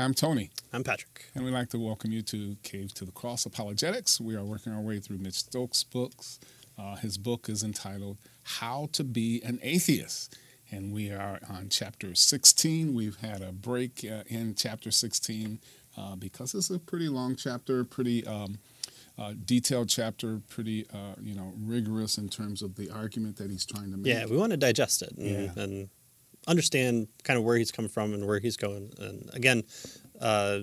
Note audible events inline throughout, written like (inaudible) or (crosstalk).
Hi, I'm Tony, I'm Patrick. and we'd like to welcome you to Cave to the Cross Apologetics. We are working our way through Mitch Stokes' books. Uh, his book is entitled How to Be an Atheist, and we are on chapter 16. We've had a break uh, in chapter 16 uh, because it's a pretty long chapter, pretty um, uh, detailed chapter, pretty uh, you know rigorous in terms of the argument that he's trying to make. Yeah, we want to digest it and, Yeah. and understand kind of where he's come from and where he's going. And again, uh,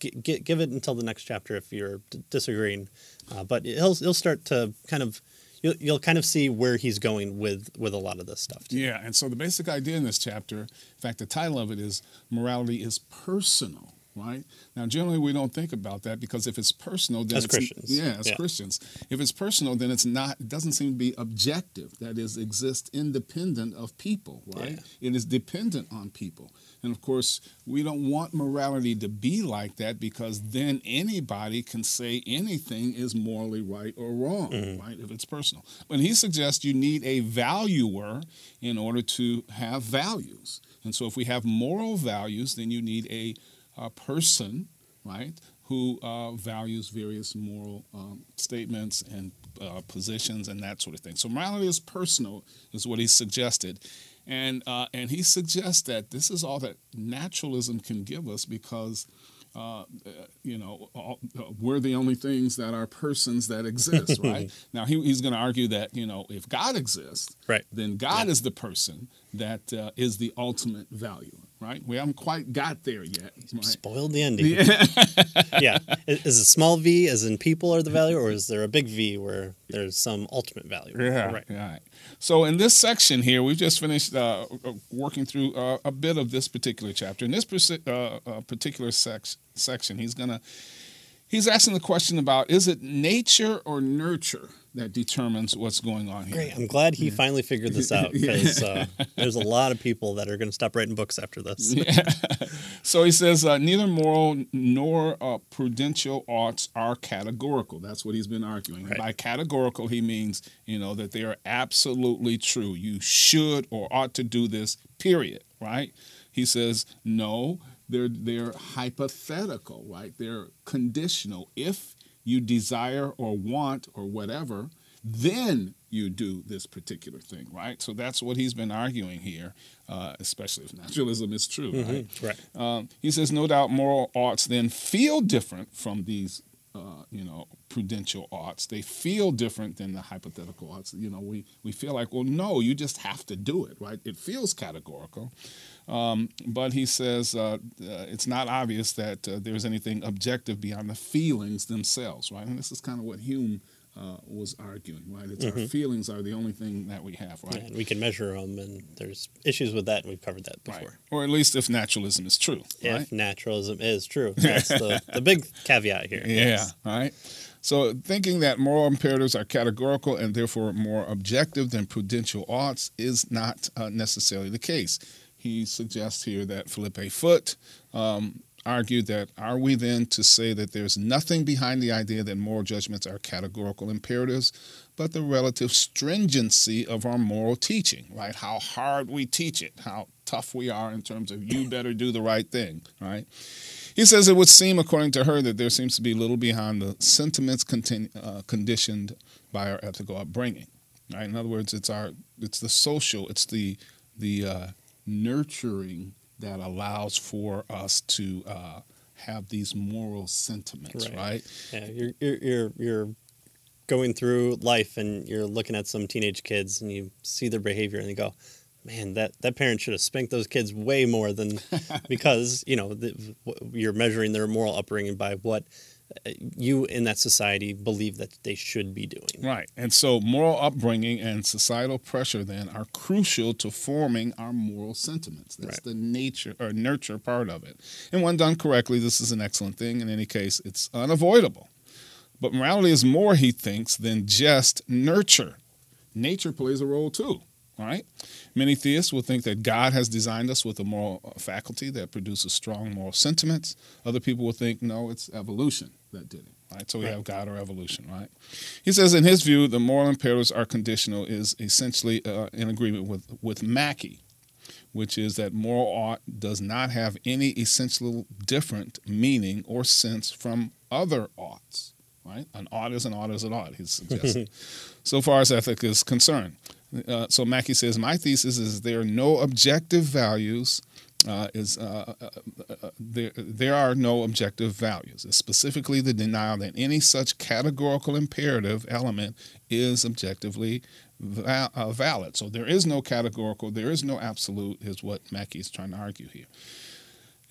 g- g- give it until the next chapter if you're d- disagreeing. Uh, but he'll he'll start to kind of you'll you'll kind of see where he's going with with a lot of this stuff. Too. Yeah, and so the basic idea in this chapter, in fact, the title of it is Morality is Personal, right? Now, generally, we don't think about that because if it's personal, then As it's, Christians, Yeah, as yeah. Christians. If it's personal, then it's not, it doesn't seem to be objective. That is, exist independent of people, right? It is dependent on people. And of course, we don't want morality to be like that because then anybody can say anything is morally right or wrong, Mm-hmm. right? If it's personal. But he suggests you need a valuer in order to have values. And so if we have moral values, then you need a, a person, right, who uh, values various moral um, statements and uh, positions and that sort of thing. So morality is personal, is what he suggested. And, uh, and he suggests that this is all that naturalism can give us because uh, uh, you know, all, uh, we're the only things that are persons that exist, (laughs) right? now, he, he's going to argue that, you know, if God exists, Right. then God Yeah. is the person that uh, is the ultimate value, right? We haven't quite got there yet. Right? Spoiled the ending. Yeah. (laughs) Is, is a small V as in people are the value, or is there a big V where there's some ultimate value? Yeah, Right. right. So in this section here, we've just finished uh, uh, working through uh, a bit of this particular chapter. In this uh, uh, particular sec- section, he's gonna he's asking the question about is it nature or nurture that determines what's going on here? Great. I'm glad he finally figured this out (laughs) because uh, there's a lot of people that are going to stop writing books after this. (laughs) So he says, uh, neither moral nor uh, prudential oughts are categorical. That's what he's been arguing. Right. By categorical, he means, you know, that they are absolutely true. You should or ought to do this, period, right? He says, no, they're, they're hypothetical, right? They're conditional. If you desire or want or whatever, then you do this particular thing, right? So that's what he's been arguing here, uh, especially if naturalism is true, right? Right. Um, he says, no doubt moral oughts then feel different from these, uh, you know, prudential oughts. They feel different than the hypothetical oughts. You know, we, we feel like, well, no, you just have to do it, right? It feels categorical. Um, but he says uh, uh, it's not obvious that uh, there's anything objective beyond the feelings themselves, right? And this is kind of what Hume uh, was arguing, right? It's our feelings are the only thing that we have, right? And we can measure them, and there's issues with that, and we've covered that Right. before. Or at least if naturalism is true, right? If naturalism is true, (laughs) that's the, the big caveat here. Yeah, Yes. right. So thinking that moral imperatives are categorical and therefore more objective than prudential oughts is not uh, necessarily the case. He suggests here that Philippa Foot um, argued that are we then to say that there's nothing behind the idea that moral judgments are categorical imperatives, but the relative stringency of our moral teaching, right? How hard we teach it, how tough we are in terms of you better do the right thing, right? He says it would seem, according to her, that there seems to be little behind the sentiments contin- uh, conditioned by our ethical upbringing. Right? In other words, it's our it's the social, it's the the uh, nurturing that allows for us to uh, have these moral sentiments. Right. Right? Yeah, you're, you're you're you're going through life and you're looking at some teenage kids and you see their behavior and you go, man, that that parent should have spanked those kids way more than (laughs) because you know the, you're measuring their moral upbringing by what you in that society believe that they should be doing. Right. And so moral upbringing and societal pressure then are crucial to forming our moral sentiments. That's Right. the nature or nurture part of it. And when done correctly, this is an excellent thing. In any case, it's unavoidable. But morality is more, he thinks, than just nurture. Nature plays a role too. Right? Many theists will think that God has designed us with a moral faculty that produces strong moral sentiments. Other people will think, no, it's evolution that did it. Right? So we Right. have God or evolution, right? He says, in his view, the moral imperatives are conditional is essentially uh, in agreement with, with Mackie. which is that moral ought does not have any essential different meaning or sense from other oughts. Right? An ought is an ought is an ought, he's suggesting, (laughs) so far as ethic is concerned. Uh, so Mackie says, My thesis is there are no objective values. Uh, is uh, uh, uh, there, there are no objective values, specifically the denial that any such categorical imperative element is objectively va- uh, valid. So there is no categorical, there is no absolute, is what Mackie is trying to argue here.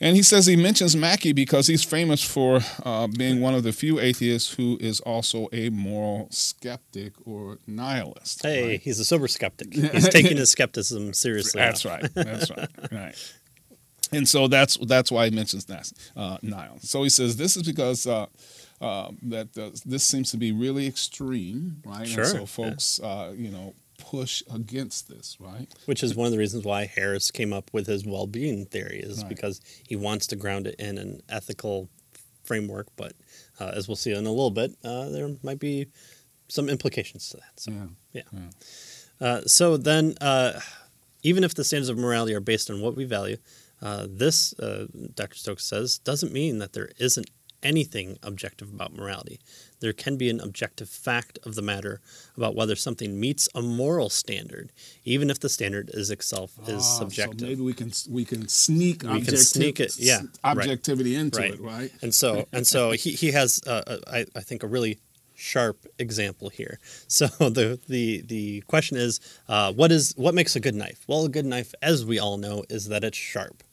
And he says he mentions Mackie because he's famous for uh, being one of the few atheists who is also a moral skeptic or nihilist. Hey, right? he's a sober skeptic. (laughs) He's taking his skepticism seriously. That's right. That's right. Right. And so that's that's why he mentions uh, Nile. So he says this is because uh, uh, that uh, this seems to be really extreme, right? Sure, And so folks, uh, you know, push against this, right? Which is one of the reasons why Harris came up with his well-being theory, is Right. because he wants to ground it in an ethical framework. But uh, as we'll see in a little bit, uh, there might be some implications to that. So, Yeah. uh, so then, uh, even if the standards of morality are based on what we value, uh, this, uh, Dr. Stokes says, doesn't mean that there isn't anything objective about morality. There can be an objective fact of the matter about whether something meets a moral standard, even if the standard is itself is Ah, subjective. So maybe we can we can sneak We can sneak it, yeah, right. objectivity into Right. it, right? And so and so (laughs) he, he has uh, uh, I, I think a really sharp example here. (laughs) So the the the question is uh, what is what makes a good knife? Well, a good knife, as we all know, is that it's sharp.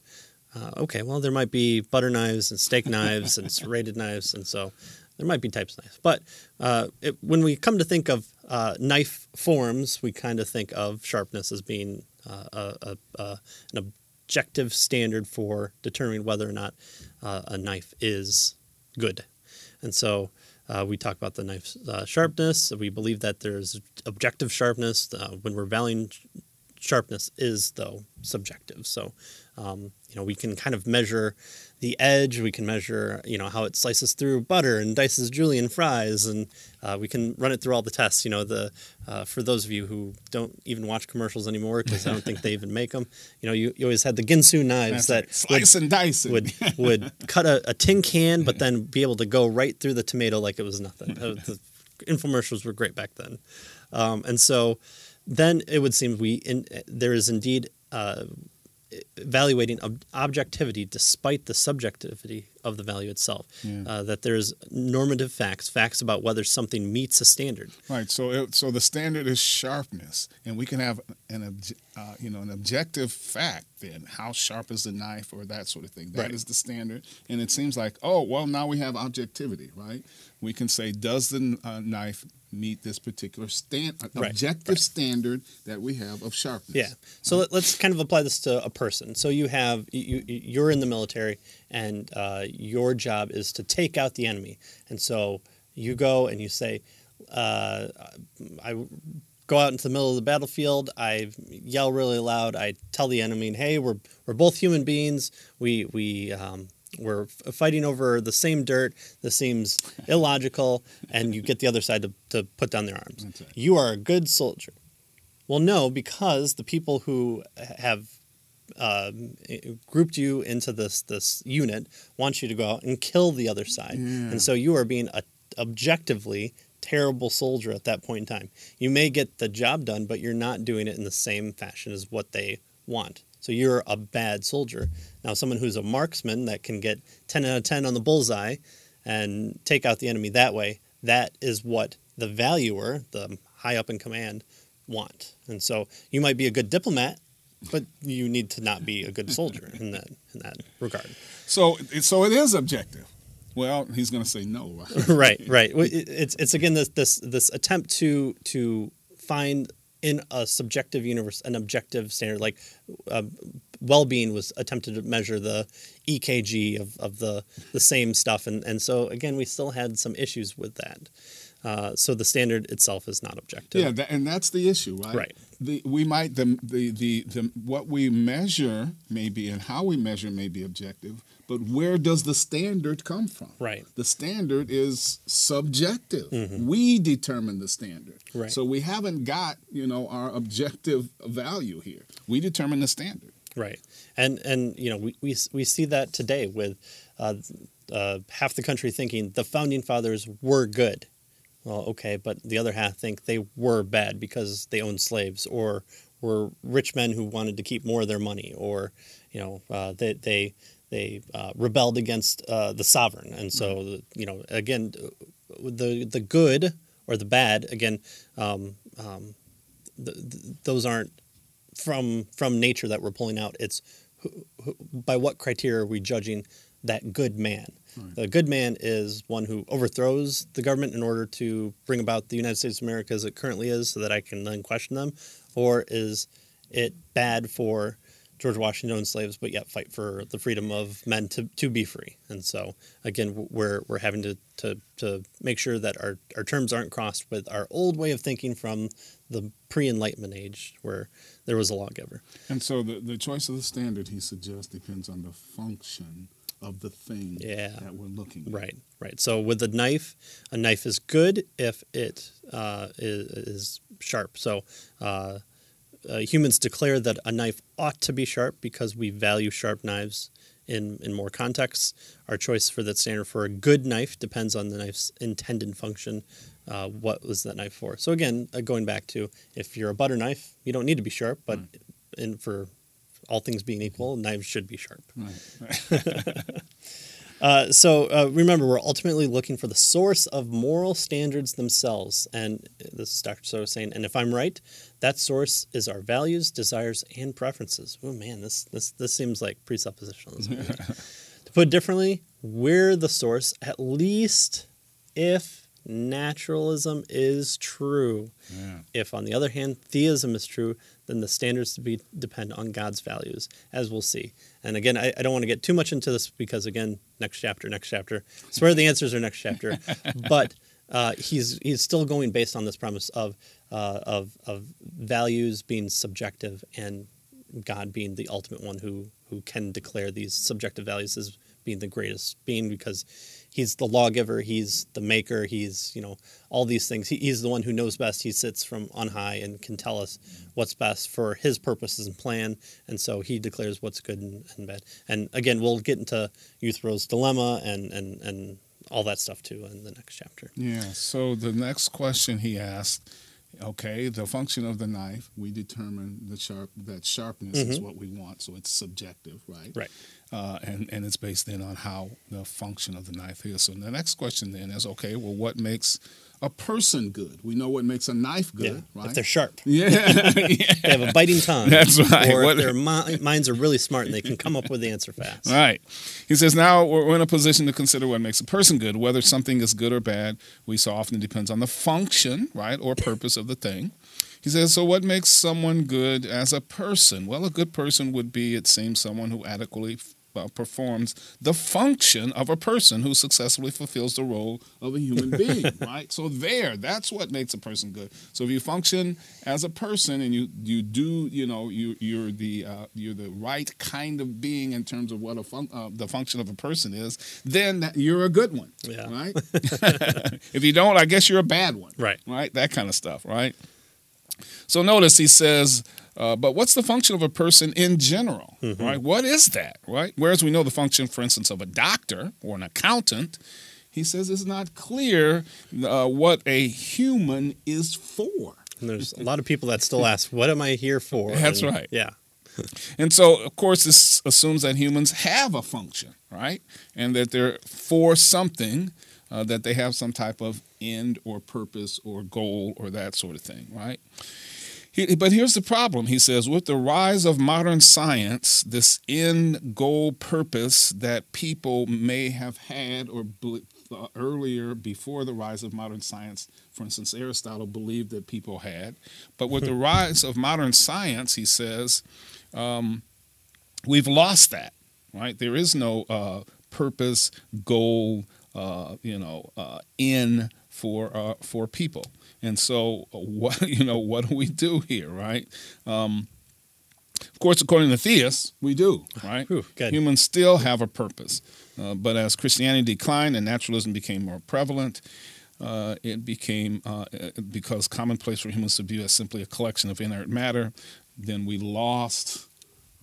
Uh, okay, well there might be butter knives and steak knives and (laughs) serrated knives, and so there might be types of knives. But uh, it, when we come to think of uh, knife forms, we kind of think of sharpness as being uh, a, a, an objective standard for determining whether or not uh, a knife is good. And so uh, we talk about the knife's uh, sharpness. We believe that there's objective sharpness. Uh, when we're valuing sharpness is though subjective. So um, you know we can kind of measure the edge. We can measure you know how it slices through butter and dices julienne fries, and uh, we can run it through all the tests. You know the uh, for those of you who don't even watch commercials anymore because I don't think they even make them. You know you, you always had the Ginsu knives That's that right. would and dice would would cut a, a tin can, but then be able to go right through the tomato like it was nothing. The infomercials were great back then, um, and so then it would seem we in, there is indeed uh, evaluating ob- objectivity despite the subjectivity of the value itself. Yeah. Uh, that there's normative facts, facts about whether something meets a standard. Right. So, it, so the standard is sharpness, and we can have an, obj- uh, you know, an objective fact. Then, how sharp is the knife, or that sort of thing. That is Right. the standard, and it seems like, oh, well, now we have objectivity, right? We can say, does the uh, knife meet this particular stand, Right, objective right. standard that we have of sharpness? Yeah. So let, us kind of apply this to a person. So you have you you- you're in the military, and uh, your job is to take out the enemy. And so you go and you say, uh, I go out into the middle of the battlefield. I yell really loud. I tell the enemy, "Hey, we're we're both human beings. We we." Um, we're fighting over the same dirt. This seems (laughs) illogical, and you get the other side to, to put down their arms. Right. You are a good soldier. Well, no, because the people who have um, grouped you into this this unit want you to go out and kill the other side, Yeah. and so you are being a, objectively terrible soldier at that point in time. You may get the job done, but you're not doing it in the same fashion as what they want. So you're a bad soldier. Now, someone who's a marksman that can get 10 out of 10 on the bullseye and take out the enemy that way, that is what the valuer, the high up in command, want. And so you might be a good diplomat, but you need to not be a good soldier (laughs) in that in that regard. So, so it is objective. Well, he's going to say no, right? (laughs) right, right. Well, it- It's it's again this this this attempt to to find in a subjective universe an objective standard. Like uh, well-being was attempted to measure the EKG of, of the the same stuff, and and so again we still had some issues with that. Uh, so the standard itself is not objective. Yeah, that, and that's the issue, right? Right. The we might the, the the the what we measure may be and how we measure may be objective, but where does the standard come from? Right. The standard is subjective. We determine the standard. Right. So we haven't got you know our objective value here. We determine the standard. Right, and and you know we we, we see that today with uh, uh, half the country thinking the founding fathers were good. Well, okay, but the other half think they were bad because they owned slaves or were rich men who wanted to keep more of their money, or you know uh, they they they uh, rebelled against uh, the sovereign, and so you know again the the good or the bad again um, um, the, the, those aren't from from nature that we're pulling out. It's who, who, by what criteria are we judging that good man? Right. The good man is one who overthrows the government in order to bring about the United States of America as it currently is, so that I can then question them, or is it bad for George Washington owned slaves, but yet fight for the freedom of men to, to be free. And so, again, we're, we're having to, to, to make sure that our, our terms aren't crossed with our old way of thinking from the pre Enlightenment age where there was a lawgiver. And so, the, the choice of the standard, he suggests, depends on the function of the thing yeah. that we're looking at. Right, right. So, with a knife, a knife is good if it uh, is, is sharp. So, uh, uh, humans declare that a knife ought to be sharp because we value sharp knives in, in more contexts. Our choice for that standard for a good knife depends on the knife's intended function. Uh, what was that knife for? So again, uh, going back to if you're a butter knife, you don't need to be sharp, but right. in, for all things being equal, knives should be sharp. Right. (laughs) (laughs) Uh, so uh, remember, we're ultimately looking for the source of moral standards themselves. And this is Dr. Soto saying, and if I'm right, that source is our values, desires, and preferences. Oh man, this this this seems like presuppositional. (laughs) to put differently, we're the source, at least if naturalism is true. Yeah. If, on the other hand, theism is true, then the standards to be depend on God's values, as we'll see. And again, I, I don't want to get too much into this because, again, next chapter, next chapter. I swear the answers are next chapter. (laughs) but uh, he's he's still going based on this premise of uh, of of values being subjective and God being the ultimate one who who can declare these subjective values as being the greatest being because he's the lawgiver, he's the maker, he's you know all these things. He, he's the one who knows best. He sits from on high and can tell us what's best for his purposes and plan, and so he declares what's good and, and bad. And again, we'll get into Euthyphro's dilemma and and and all that stuff too in the next chapter. Yeah. So the next question he asked okay the function of the knife we determine the sharp that sharpness mm-hmm. is what we want so it's subjective right? Right. Uh, and and it's based then on how the function of the knife is. So the next question then is okay well what makes a person good. We know what makes a knife good, yeah, right? If they're sharp. (laughs) Yeah. yeah. they have a biting tongue. That's right. Or what, if their mi- minds are really smart and they can come up with the answer fast. Right. He says now we're in a position to consider what makes a person good. Whether something is good or bad, we so often depends on the function, right, or purpose of the thing. He says, so what makes someone good as a person? Well, a good person would be, it seems, someone who adequately uh, performs the function of a person who successfully fulfills the role of a human (laughs) being, right? So there, that's what makes a person good. So if you function as a person and you you do, you know, you you're the uh, you're the right kind of being in terms of what a fun, uh, the function of a person is, then that, you're a good one, yeah. right? (laughs) (laughs) if you don't, I guess you're a bad one, right? Right, that kind of stuff, right? So notice he says uh, but what's the function of a person in general, mm-hmm. right? What is that, right? Whereas we know the function, for instance, of a doctor or an accountant, he says it's not clear uh, what a human is for. And there's a lot of people that still ask, "What am I here for?" (laughs) That's and, right. Yeah. (laughs) and so, of course, this assumes that humans have a function, right? And that they're for something, uh, that they have some type of end or purpose or goal or that sort of thing, right? He, but here's the problem. He says, with the rise of modern science, this end goal purpose that people may have had or uh, earlier before the rise of modern science, for instance, Aristotle believed that people had. But with the rise of modern science, he says, um, we've lost that, right? There is no uh, purpose, goal, uh, you know, uh, in for uh, for people. And so, what (laughs) you know, what do we do here, right? Um, of course, according to theists, we do, right? Ooh, Humans still have a purpose, uh, but as Christianity declined and naturalism became more prevalent, uh, it became uh, because commonplace for humans to view as simply a collection of inert matter. Then we lost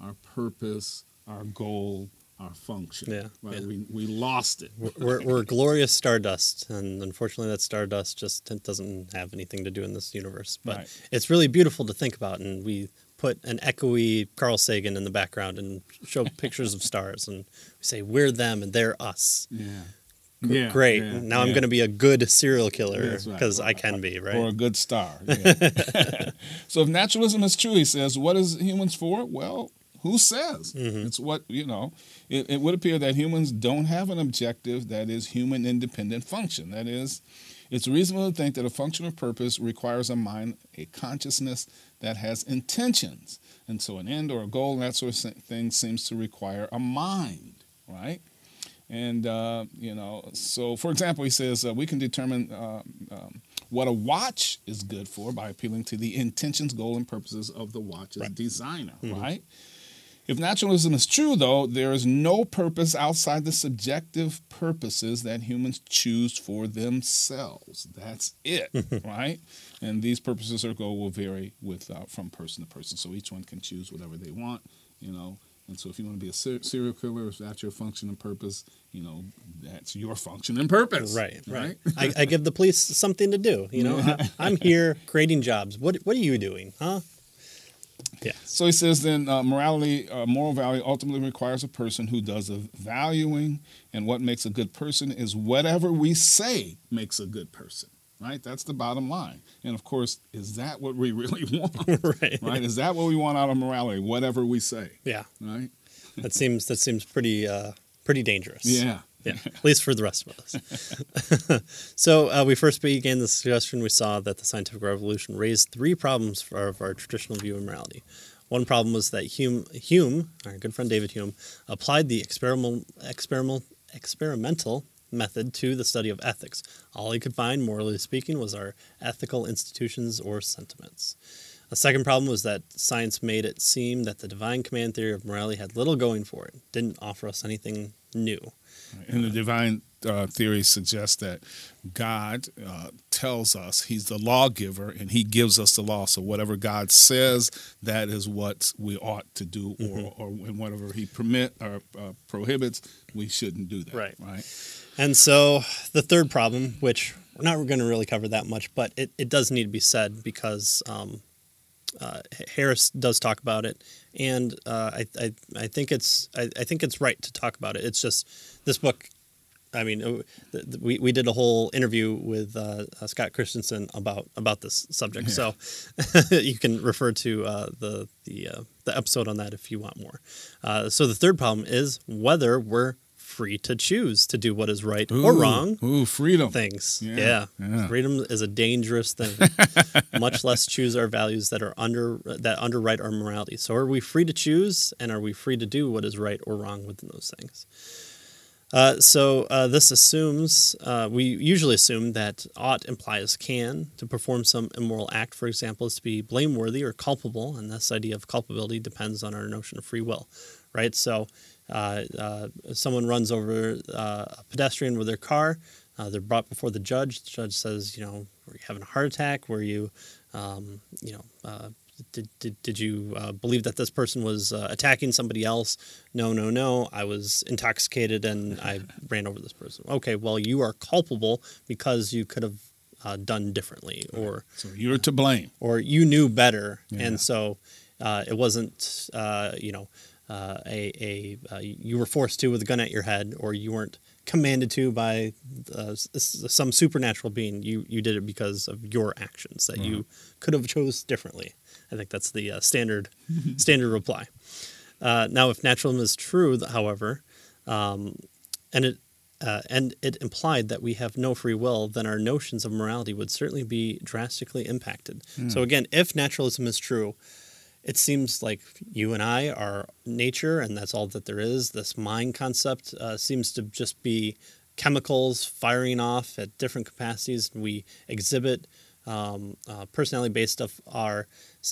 our purpose, our goal, our function. Yeah, Right. yeah. We we lost it. we're, we're glorious stardust, and unfortunately, that stardust just doesn't have anything to do in this universe. But Right. it's really beautiful to think about, and we put an echoey Carl Sagan in the background and show (laughs) pictures of stars, and we say we're them and they're us. Yeah. G- Yeah, Great. yeah, now I'm going to be a good serial killer That's right. because I can be, right? Or a good star. yeah. (laughs) (laughs) so if naturalism is true, he says, what is humans for? Well, who says? Mm-hmm. It's what, you know, it, it would appear that humans don't have an objective that is human independent function. That is, it's reasonable to think that a function or purpose requires a mind, a consciousness that has intentions. And so an end or a goal and that sort of thing seems to require a mind, right? And, uh, you know, so for example, he says uh, we can determine uh, um, what a watch is good for by appealing to the intentions, goal, and purposes of the watch's Right. designer, Mhm. right? If naturalism is true, though, there is no purpose outside the subjective purposes that humans choose for themselves. That's it, (laughs) right? And these purposes or goal will vary with uh, from person to person. So each one can choose whatever they want, you know. And so if you want to be a ser- serial killer, if that's your function and purpose, you know, that's your function and purpose. Right, right. I, I give the police something to do. You know, (laughs) I, I'm here creating jobs. What What are you doing, huh? Yeah. So he says then uh, morality, uh, moral value ultimately requires a person who does a valuing, and what makes a good person is whatever we say makes a good person. Right? That's the bottom line. And of course, is that what we (laughs) really want? (laughs) right. right? Is that what we want out of morality? Whatever we say, Yeah. right? That seems that seems pretty uh, pretty dangerous. Yeah. Yeah, at least for the rest of us. (laughs) so uh, we first began the discussion. We saw that the scientific revolution raised three problems for our, for our traditional view of morality. One problem was that Hume, Hume, our good friend David Hume, applied the experimental, experimental, experimental method to the study of ethics. All he could find, morally speaking, was our ethical institutions or sentiments. A second problem was that science made it seem that the divine command theory of morality had little going for it, didn't offer us anything new. And the divine uh, theory suggests that God uh, tells us He's the lawgiver and He gives us the law. So whatever God says, that is what we ought to do, or, or and whatever He permit or uh, prohibits, we shouldn't do that. Right. Right. And so the third problem, which we're not going to really cover that much, but it, it does need to be said because um, uh, Harris does talk about it, and uh, I, I I think it's I, I think it's right to talk about it. It's just this book. I mean, uh, we, we did a whole interview with uh, uh, Scott Christensen about about this subject, so (laughs) you can refer to uh, the the uh, the episode on that if you want more. Uh, so the third problem is whether we're free to choose to do what is right or wrong Ooh, freedom. things. Yeah, Yeah, yeah. freedom is a dangerous thing. (laughs) Much less choose our values that are under that underwrite our morality. So, are we free to choose, and are we free to do what is right or wrong within those things? Uh, so uh, this assumes uh, we usually assume that ought implies can to perform some immoral act, for example, is to be blameworthy or culpable, and this idea of culpability depends on our notion of free will, right? So someone runs over uh, a pedestrian with their car, uh, they're brought before the judge. The judge says, you know, were you having a heart attack? Were you, um, you know, uh, did, did, did you uh, believe that this person was uh, attacking somebody else? No, no, no. I was intoxicated and I (laughs) ran over this person. Okay, well, you are culpable because you could have uh, done differently, or So you're to blame. or you knew better, Yeah. and so uh, it wasn't, uh, you know, uh, a a uh, you were forced to with a gun at your head, or you weren't commanded to by uh, some supernatural being. You you did it because of your actions that you could have chose differently. I think that's the uh, standard (laughs) standard reply. Uh, now, if naturalism is true, however, um, and it uh, and it implied that we have no free will, then our notions of morality would certainly be drastically impacted. So again, if naturalism is true, it seems like you and I are nature, and that's all that there is. This mind concept uh, seems to just be chemicals firing off at different capacities. We exhibit um, uh, personality based of our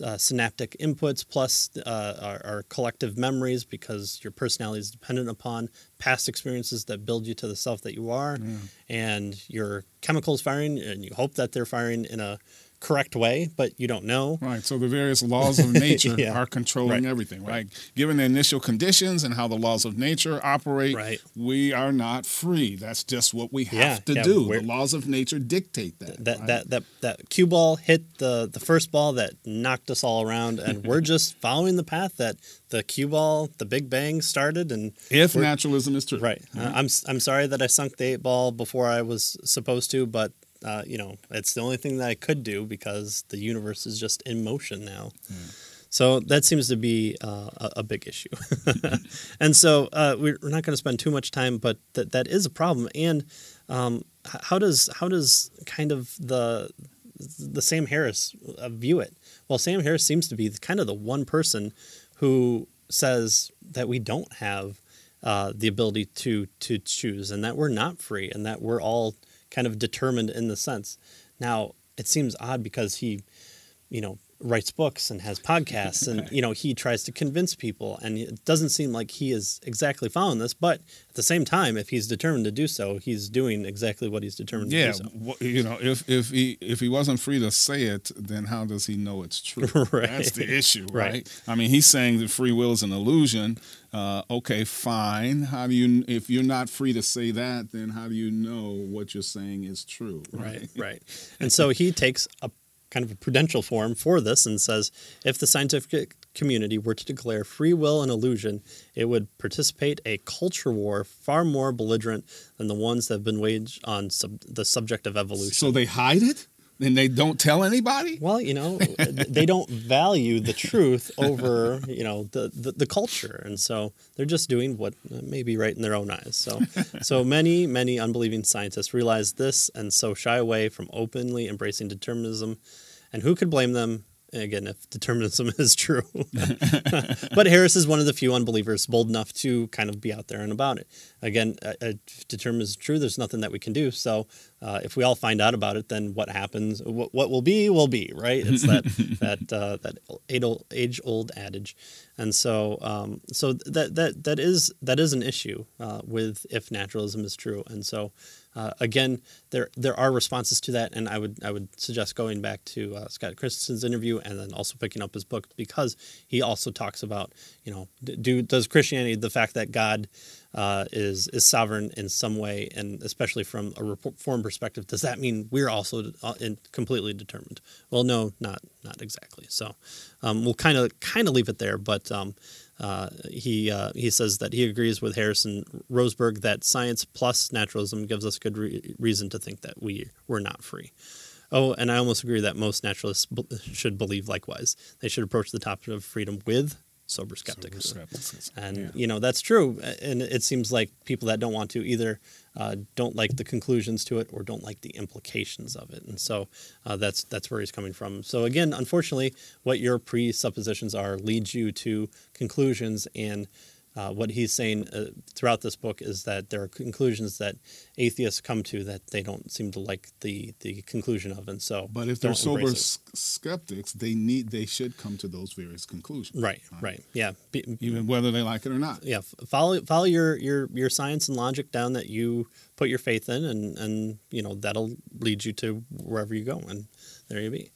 uh, synaptic inputs plus uh, our, our collective memories because your personality is dependent upon past experiences that build you to the self that you are and your chemicals firing and you hope that they're firing in a correct way, but you don't know. Right. So the various laws of (laughs) nature Yeah. are controlling Right. everything, right? Given the initial conditions and how the laws of nature operate, Right. we are not free. That's just what we have Yeah, to yeah, do. The laws of nature dictate that. That right? that that that cue ball hit the the first ball that knocked us all around, and (laughs) we're just following the path that the cue ball, the Big Bang started, and if naturalism is true. Right. Uh, I'm I'm sorry that I sunk the eight ball before I was supposed to, but uh, you know it's the only thing that I could do because the universe is just in motion now. So that seems to be uh, a, a big issue, (laughs) and so uh, we're we're not going to spend too much time, but that that is a problem. And um, how does how does kind of the the Sam Harris uh, view it? Well, Sam Harris seems to be kind of the one person who says that we don't have uh, the ability to to choose, and that we're not free, and that we're all kind of determined in the sense. Now, it seems odd because he, you know, writes books and has podcasts, and you know, he tries to convince people, and it doesn't seem like he is exactly following this. But at the same time, if he's determined to do so, he's doing exactly what he's determined Yeah, to do so. wh- you know, if if he if he wasn't free to say it, then how does he know it's true? (laughs) Right. That's the issue, right? Right. I mean, he's saying that free will is an illusion. Uh, okay, fine. How do you if you're not free to say that, then how do you know what you're saying is true? Right, right. And so he takes a kind of a prudential form for this and says if the scientific community were to declare free will an illusion, it would participate a culture war far more belligerent than the ones that have been waged on sub- the subject of evolution. So they hide it and they don't tell anybody. well, you know, they don't value the truth over, (laughs) you know, the, the, the culture. And so they're just doing what may be right in their own eyes. So, so (laughs) many, many unbelieving scientists realize this and so shy away from openly embracing determinism. And who could blame them? Again, if determinism (laughs) is true. but Harris is one of the few unbelievers bold enough to kind of be out there and about it. Again, uh, uh, if determinism is true, there's nothing that we can do. So uh, if we all find out about it, then what happens? What, what will be will be, right? It's that (laughs) that uh, that age old adage, and so um, so that that that is that is an issue uh, with if naturalism is true, and so. Uh, again, there there are responses to that, and I would I would suggest going back to uh, Scott Christensen's interview and then also picking up his book because he also talks about you know do does Christianity the fact that God uh, is is sovereign in some way, and especially from a reform perspective, does that mean we're also uh, completely determined? Well, no, not not exactly. So um, we'll kind of kind of leave it there, but. Um, uh, he uh, he says that he agrees with Harrison Roseberg that science plus naturalism gives us good re- reason to think that we we're not free. Oh, and I almost agree that most naturalists b- should believe likewise. They should approach the topic of freedom with sober skepticism. skepticism, And yeah. you know that's true. And it seems like people that don't want to either uh, don't like the conclusions to it or don't like the implications of it. And so uh, that's that's where he's coming from. So again, unfortunately, what your presuppositions are leads you to conclusions and. Uh, what he's saying uh, throughout this book is that there are conclusions that atheists come to that they don't seem to like the, the conclusion of, and so But if they're sober s- skeptics, they need they should come to those various conclusions. right, right, yeah, Be, Even whether they like it or not. yeah follow follow your your your science and logic down that you put your faith in and and you know that'll lead you to wherever you go and there you be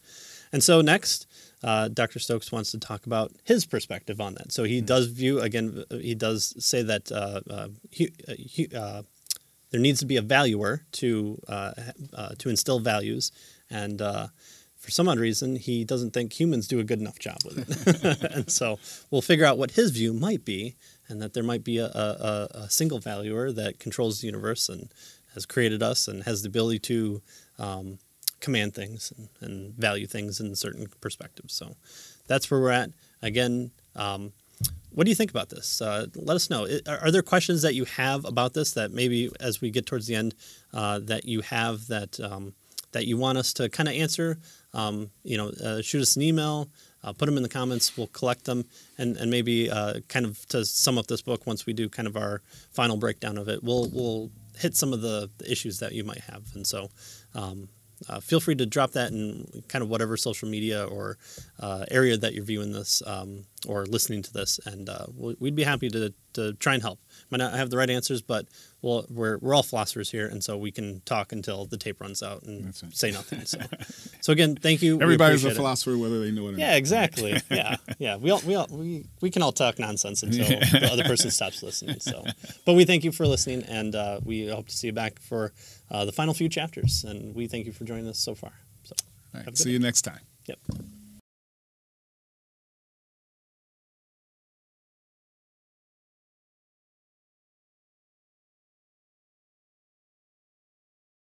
and so next uh, dr stokes wants to talk about his perspective on that. So he does view again he does say that uh, uh, he, uh, he, uh, there needs to be a valuer to uh, uh, to instill values. And uh, for some odd reason, he doesn't think humans do a good enough job with it. (laughs) and so we'll figure out what his view might be, and that there might be a, a, a single valuer that controls the universe and has created us and has the ability to um, command things and, and value things in certain perspectives. So that's where we're at. Again, um, what do you think about this? Uh, let us know. Are, are there questions that you have about this that maybe as we get towards the end uh, that you have that um, that you want us to kind of answer? Um, you know, uh, shoot us an email. Uh, put them in the comments. We'll collect them, and and maybe uh, kind of to sum up this book once we do kind of our final breakdown of it. We'll we'll hit some of the, the issues that you might have, and so. Um, uh, feel free to drop that in kind of whatever social media or uh, area that you're viewing this um, or listening to this, and uh, we- we'd be happy to, to try and help. Might not have the right answers, but we'll, we're we're all philosophers here, and so we can talk until the tape runs out and right. say nothing. So, so again, thank you. We Everybody's a appreciate it. philosopher, whether they know it or not. Yeah, exactly. Yeah, yeah. We all, we all, we we can all talk nonsense until the other person stops listening. So, but we thank you for listening, and uh, we hope to see you back for uh, the final few chapters. And we thank you for joining us so far. So, All Have a right, good see you next time. yep.